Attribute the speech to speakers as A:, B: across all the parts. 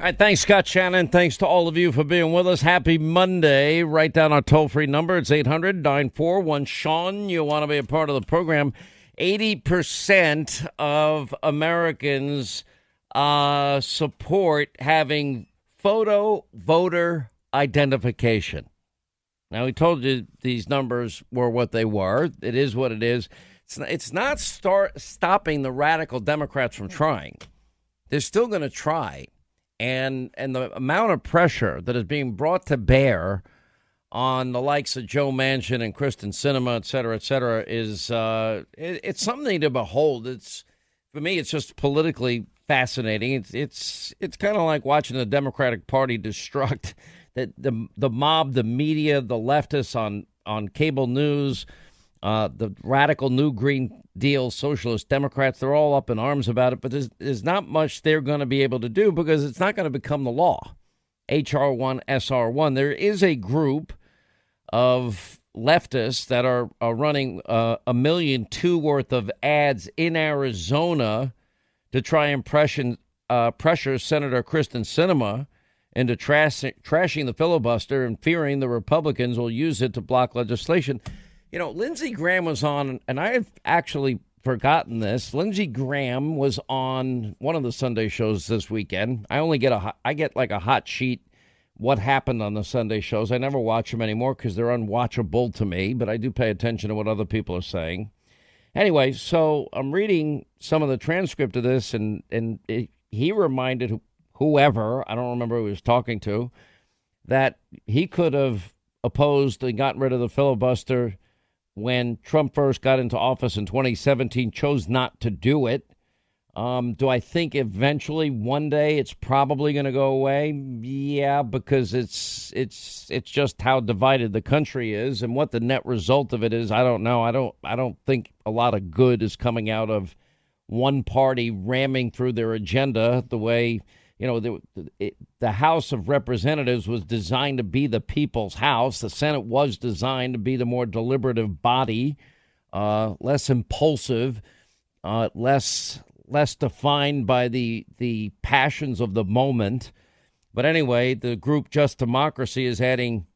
A: All right, thanks, Scott Shannon. Thanks to all of you for being with us. Happy Monday. Write down our toll free number. It's 800 941 Sean. You want to be a part of the program. 80% of Americans uh, support having photo voter identification. Now, we told you these numbers were what they were. It is what it is. It's not, it's not start, stopping the radical Democrats from trying. They're still going to try and and the amount of pressure that is being brought to bear on the likes of Joe Manchin and Kyrsten Sinema, et cetera, et cetera, is uh, it, it's something to behold. It's for me, it's just politically fascinating. It's it's it's kind of like watching the Democratic Party destruct that the the mob, the media, the leftists on on cable news, uh, the radical New Green Deal socialist Democrats, they're all up in arms about it, but there's, there's not much they're going to be able to do because it's not going to become the law. HR1, SR1. There is a group of leftists that are, are running uh, a million two worth of ads in Arizona to try and pressure, uh, pressure Senator Kyrsten Sinema into trash, trashing the filibuster and fearing the Republicans will use it to block legislation. You know, Lindsey Graham was on, and I have actually forgotten this. Lindsey Graham was on one of the Sunday shows this weekend. I only get a, I get like a hot sheet what happened on the Sunday shows. I never watch them anymore because they're unwatchable to me, but I do pay attention to what other people are saying. Anyway, so I'm reading some of the transcript of this, and and it, he reminded whoever I don't remember who he was talking to that he could have opposed and gotten rid of the filibuster when Trump first got into office in 2017, chose not to do it. Um, do I think eventually one day it's probably going to go away? Yeah, because it's it's it's just how divided the country is, and what the net result of it is. I don't know. I don't I don't think a lot of good is coming out of one party ramming through their agenda the way you know, the, it, the House of Representatives was designed to be the people's house. The Senate was designed to be the more deliberative body, uh, less impulsive, uh, less less defined by the the passions of the moment. But anyway, the group Just Democracy is adding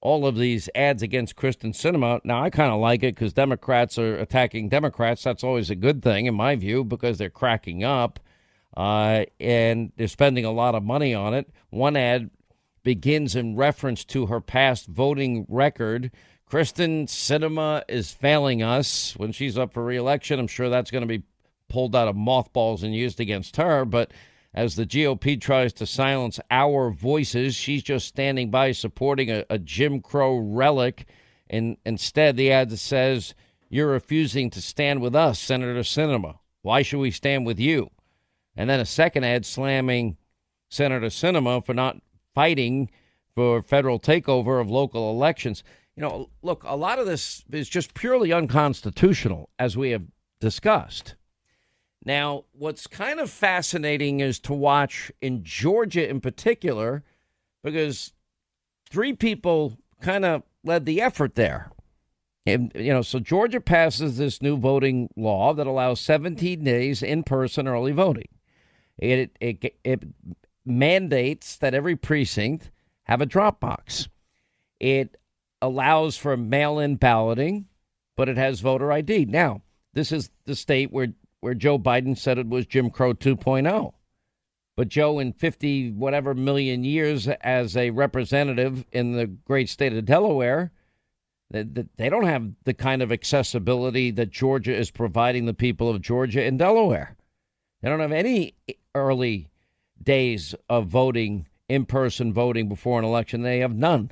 A: all of these ads against Kyrsten Sinema. Now, I kind of like it because Democrats are attacking Democrats. That's always a good thing, in my view, because they're cracking up uh, and they're spending a lot of money on it. One ad begins in reference to her past voting record. Kyrsten Sinema is failing us when she's up for reelection. I'm sure that's going to be pulled out of mothballs and used against her. But as the GOP tries to silence our voices, she's just standing by supporting a, a Jim Crow relic. And instead, the ad says, You're refusing to stand with us, Senator Sinema. Why should we stand with you? And then a second ad slamming Senator Sinema for not fighting for federal takeover of local elections. You know, look, a lot of this is just purely unconstitutional, as we have discussed. Now, what's kind of fascinating is to watch in Georgia in particular, because three people kind of led the effort there. And, you know, so Georgia passes this new voting law that allows 17 days in person early voting. It, it, it mandates that every precinct have a drop box. It allows for mail in balloting, but it has voter ID. Now, this is the state where, where Joe Biden said it was Jim Crow 2.0. But Joe, in 50 whatever million years as a representative in the great state of Delaware, they, they don't have the kind of accessibility that Georgia is providing the people of Georgia and Delaware. They don't have any early days of voting, in person voting before an election. They have none.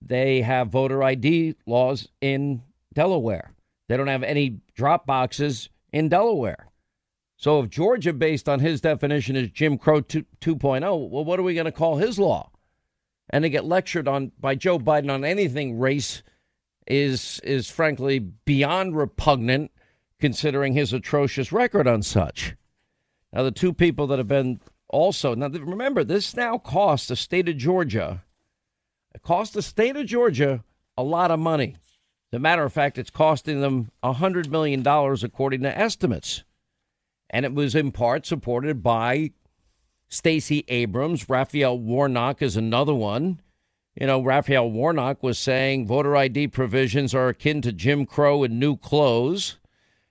A: They have voter ID laws in Delaware. They don't have any drop boxes in Delaware. So if Georgia, based on his definition, is Jim Crow 2, 2.0, well, what are we going to call his law? And to get lectured on by Joe Biden on anything race is is frankly beyond repugnant considering his atrocious record on such. Now, the two people that have been also now remember this now costs the state of Georgia, it costs the state of Georgia a lot of money. As a matter of fact, it's costing them a hundred million dollars according to estimates, and it was in part supported by Stacey Abrams. Raphael Warnock is another one. You know, Raphael Warnock was saying voter ID provisions are akin to Jim Crow and new clothes,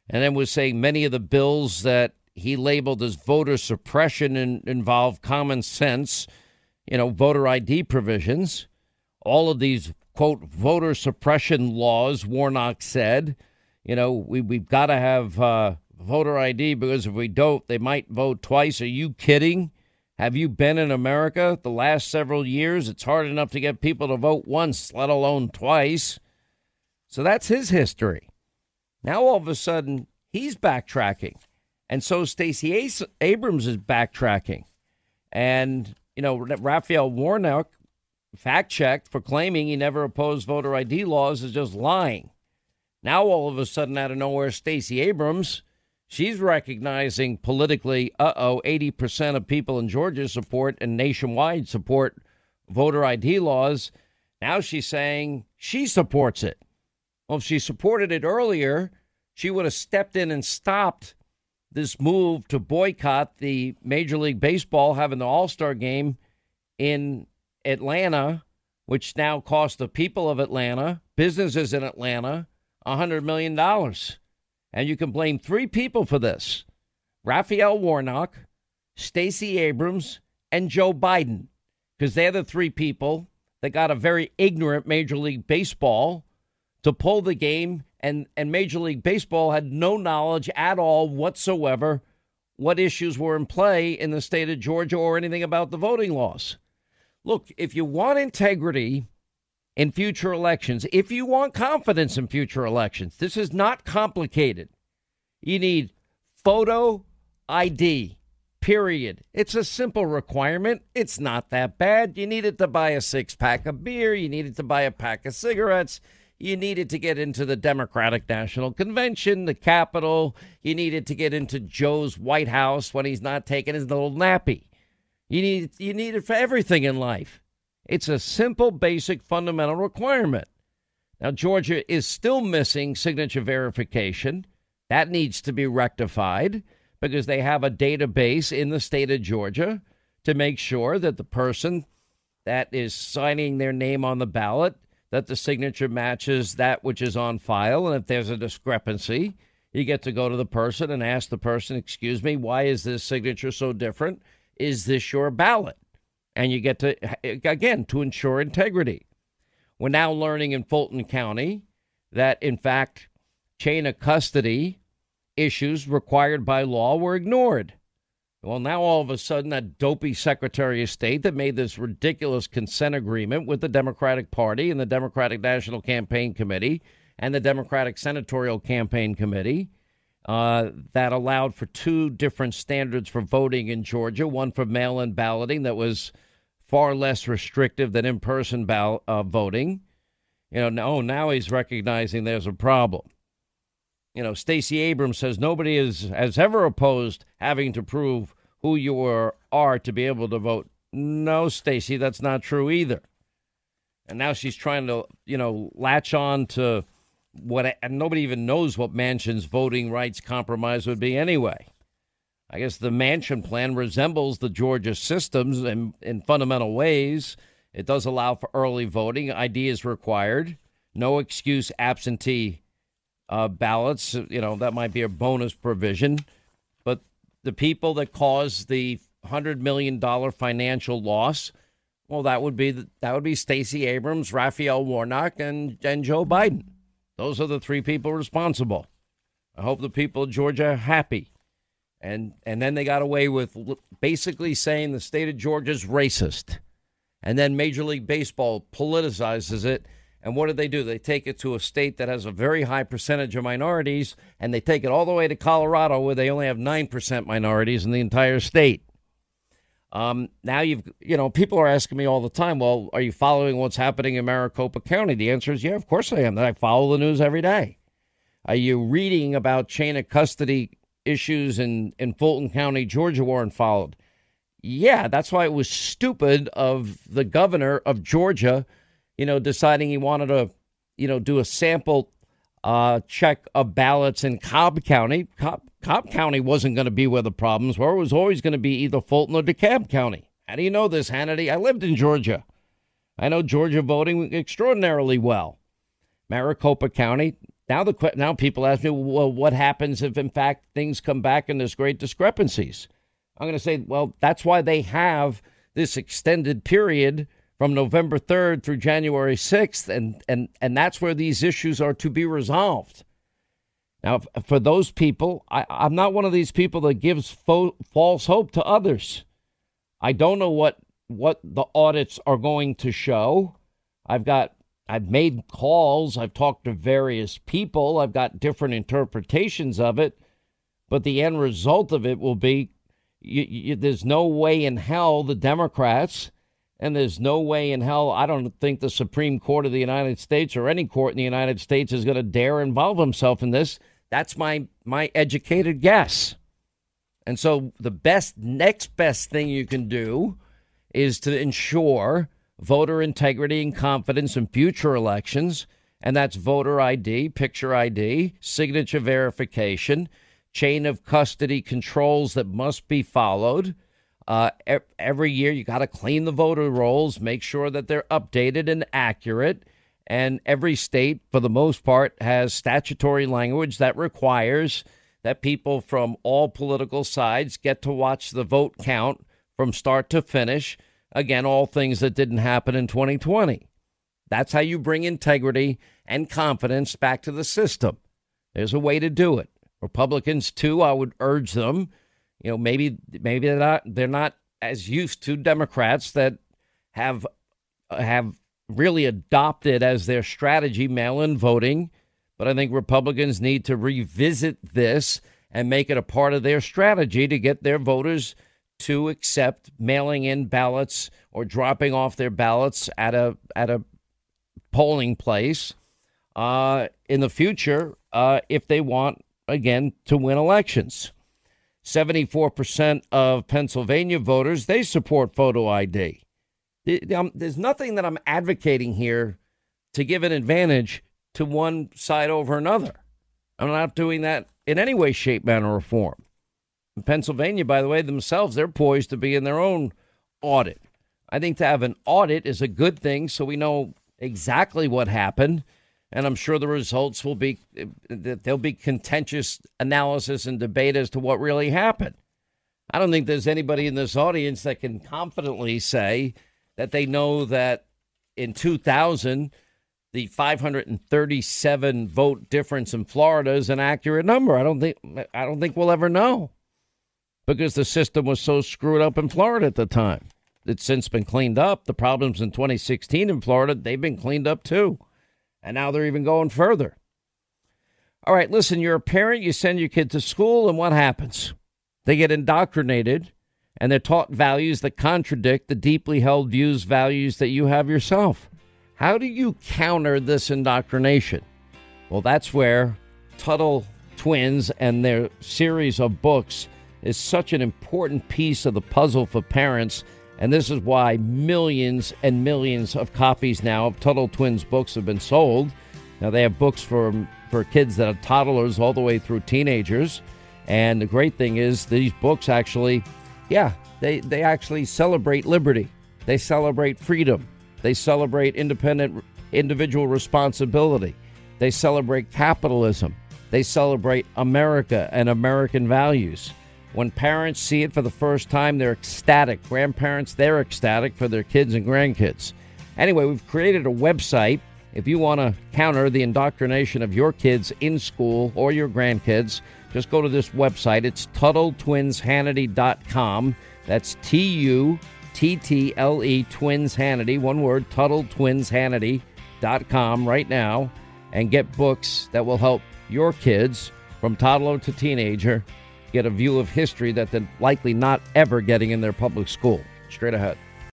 A: and then was saying many of the bills that he labeled as voter suppression and involve common sense, you know, voter ID provisions. All of these, quote, voter suppression laws, Warnock said, you know, we, we've got to have uh, voter ID because if we don't, they might vote twice. Are you kidding? Have you been in America the last several years? It's hard enough to get people to vote once, let alone twice. So that's his history. Now all of a sudden, he's backtracking. And so Stacey Abrams is backtracking. And, you know, Raphael Warnock, fact checked for claiming he never opposed voter ID laws, is just lying. Now, all of a sudden, out of nowhere, Stacey Abrams She's recognizing politically, uh oh, 80% of people in Georgia support and nationwide support voter ID laws. Now she's saying she supports it. Well, if she supported it earlier, she would have stepped in and stopped this move to boycott the Major League Baseball having the All Star game in Atlanta, which now costs the people of Atlanta, businesses in Atlanta, $100 million. And you can blame three people for this Raphael Warnock, Stacey Abrams, and Joe Biden, because they're the three people that got a very ignorant Major League Baseball to pull the game, and, and Major League Baseball had no knowledge at all whatsoever what issues were in play in the state of Georgia or anything about the voting laws. Look, if you want integrity in future elections. If you want confidence in future elections, this is not complicated. You need photo ID, period. It's a simple requirement. It's not that bad. You need it to buy a six pack of beer, you need it to buy a pack of cigarettes. You needed to get into the Democratic National Convention, the Capitol. You needed to get into Joe's White House when he's not taking his little nappy. You need you need it for everything in life. It's a simple, basic, fundamental requirement. Now, Georgia is still missing signature verification. That needs to be rectified because they have a database in the state of Georgia to make sure that the person that is signing their name on the ballot that the signature matches that which is on file and if there's a discrepancy you get to go to the person and ask the person excuse me why is this signature so different is this your ballot and you get to, again, to ensure integrity. We're now learning in Fulton County that, in fact, chain of custody issues required by law were ignored. Well, now all of a sudden, that dopey Secretary of State that made this ridiculous consent agreement with the Democratic Party and the Democratic National Campaign Committee and the Democratic Senatorial Campaign Committee uh, that allowed for two different standards for voting in Georgia one for mail in balloting that was far less restrictive than in person ball- uh, voting. You know, now, oh, now he's recognizing there's a problem. You know, Stacey Abrams says nobody is, has ever opposed having to prove who you are, are to be able to vote. No, Stacey, that's not true either. And now she's trying to, you know, latch on to what, and nobody even knows what Manchin's voting rights compromise would be anyway. I guess the Mansion plan resembles the Georgia systems in, in fundamental ways. It does allow for early voting. ID is required. No excuse absentee uh, ballots. You know, that might be a bonus provision. The people that caused the $100 million financial loss, well, that would be that would be Stacey Abrams, Raphael Warnock, and, and Joe Biden. Those are the three people responsible. I hope the people of Georgia are happy and and then they got away with basically saying the state of Georgia is racist, and then Major League Baseball politicizes it. And what do they do? They take it to a state that has a very high percentage of minorities, and they take it all the way to Colorado, where they only have nine percent minorities in the entire state. Um, now you've, you know, people are asking me all the time, well, are you following what's happening in Maricopa County? The answer is yeah, of course I am. I follow the news every day. Are you reading about chain of custody issues in, in Fulton County, Georgia weren't followed. Yeah, that's why it was stupid of the governor of Georgia, you know, deciding he wanted to, you know, do a sample uh, check of ballots in Cobb County. Cobb, Cobb County wasn't going to be where the problems were. It was always going to be either Fulton or DeKalb County. How do you know this, Hannity? I lived in Georgia. I know Georgia voting extraordinarily well. Maricopa County. Now the now people ask me, well, what happens if in fact things come back and there's great discrepancies? I'm going to say, well, that's why they have this extended period from November 3rd through January 6th, and and and that's where these issues are to be resolved. Now, for those people, I, am not one of these people that gives fo- false hope to others. I don't know what what the audits are going to show. I've got I've made calls, I've talked to various people, I've got different interpretations of it, but the end result of it will be you, you, there's no way in hell the Democrats and there's no way in hell I don't think the Supreme Court of the United States or any court in the United States is going to dare involve himself in this. That's my my educated guess. And so the best next best thing you can do is to ensure voter integrity and confidence in future elections, and that's voter ID, picture ID, signature verification, chain of custody controls that must be followed. Uh, every year, you got to clean the voter rolls, make sure that they're updated and accurate. And every state, for the most part, has statutory language that requires that people from all political sides get to watch the vote count from start to finish. Again, all things that didn't happen in 2020. That's how you bring integrity and confidence back to the system. There's a way to do it. Republicans, too, I would urge them. You know, maybe maybe they're not they're not as used to Democrats that have have really adopted as their strategy mail-in voting but I think Republicans need to revisit this and make it a part of their strategy to get their voters to accept mailing in ballots or dropping off their ballots at a at a polling place uh, in the future uh, if they want again to win elections. 74% of Pennsylvania voters they support photo ID. Um, there's nothing that I'm advocating here to give an advantage to one side over another. I'm not doing that in any way, shape, manner, or form. In Pennsylvania, by the way, themselves, they're poised to be in their own audit. I think to have an audit is a good thing so we know exactly what happened. And I'm sure the results will be that there'll be contentious analysis and debate as to what really happened. I don't think there's anybody in this audience that can confidently say that they know that in 2000 the 537 vote difference in Florida is an accurate number. I don't think I don't think we'll ever know because the system was so screwed up in Florida at the time. It's since been cleaned up. The problems in 2016 in Florida, they've been cleaned up too. And now they're even going further. All right, listen, you're a parent, you send your kid to school, and what happens? They get indoctrinated and they're taught values that contradict the deeply held views, values that you have yourself. How do you counter this indoctrination? Well, that's where Tuttle Twins and their series of books is such an important piece of the puzzle for parents. And this is why millions and millions of copies now of Tuttle Twins books have been sold. Now, they have books for, for kids that are toddlers all the way through teenagers. And the great thing is, these books actually, yeah, they, they actually celebrate liberty, they celebrate freedom, they celebrate independent individual responsibility. They celebrate capitalism. They celebrate America and American values. When parents see it for the first time, they're ecstatic. Grandparents, they're ecstatic for their kids and grandkids. Anyway, we've created a website. If you want to counter the indoctrination of your kids in school or your grandkids, just go to this website. It's TuttleTwinsHannity.com. That's T U T T L E Twins Hannity, one word, Tuttle Twins Hannity.com right now and get books that will help your kids from toddler to teenager get a view of history that they're likely not ever getting in their public school. Straight ahead.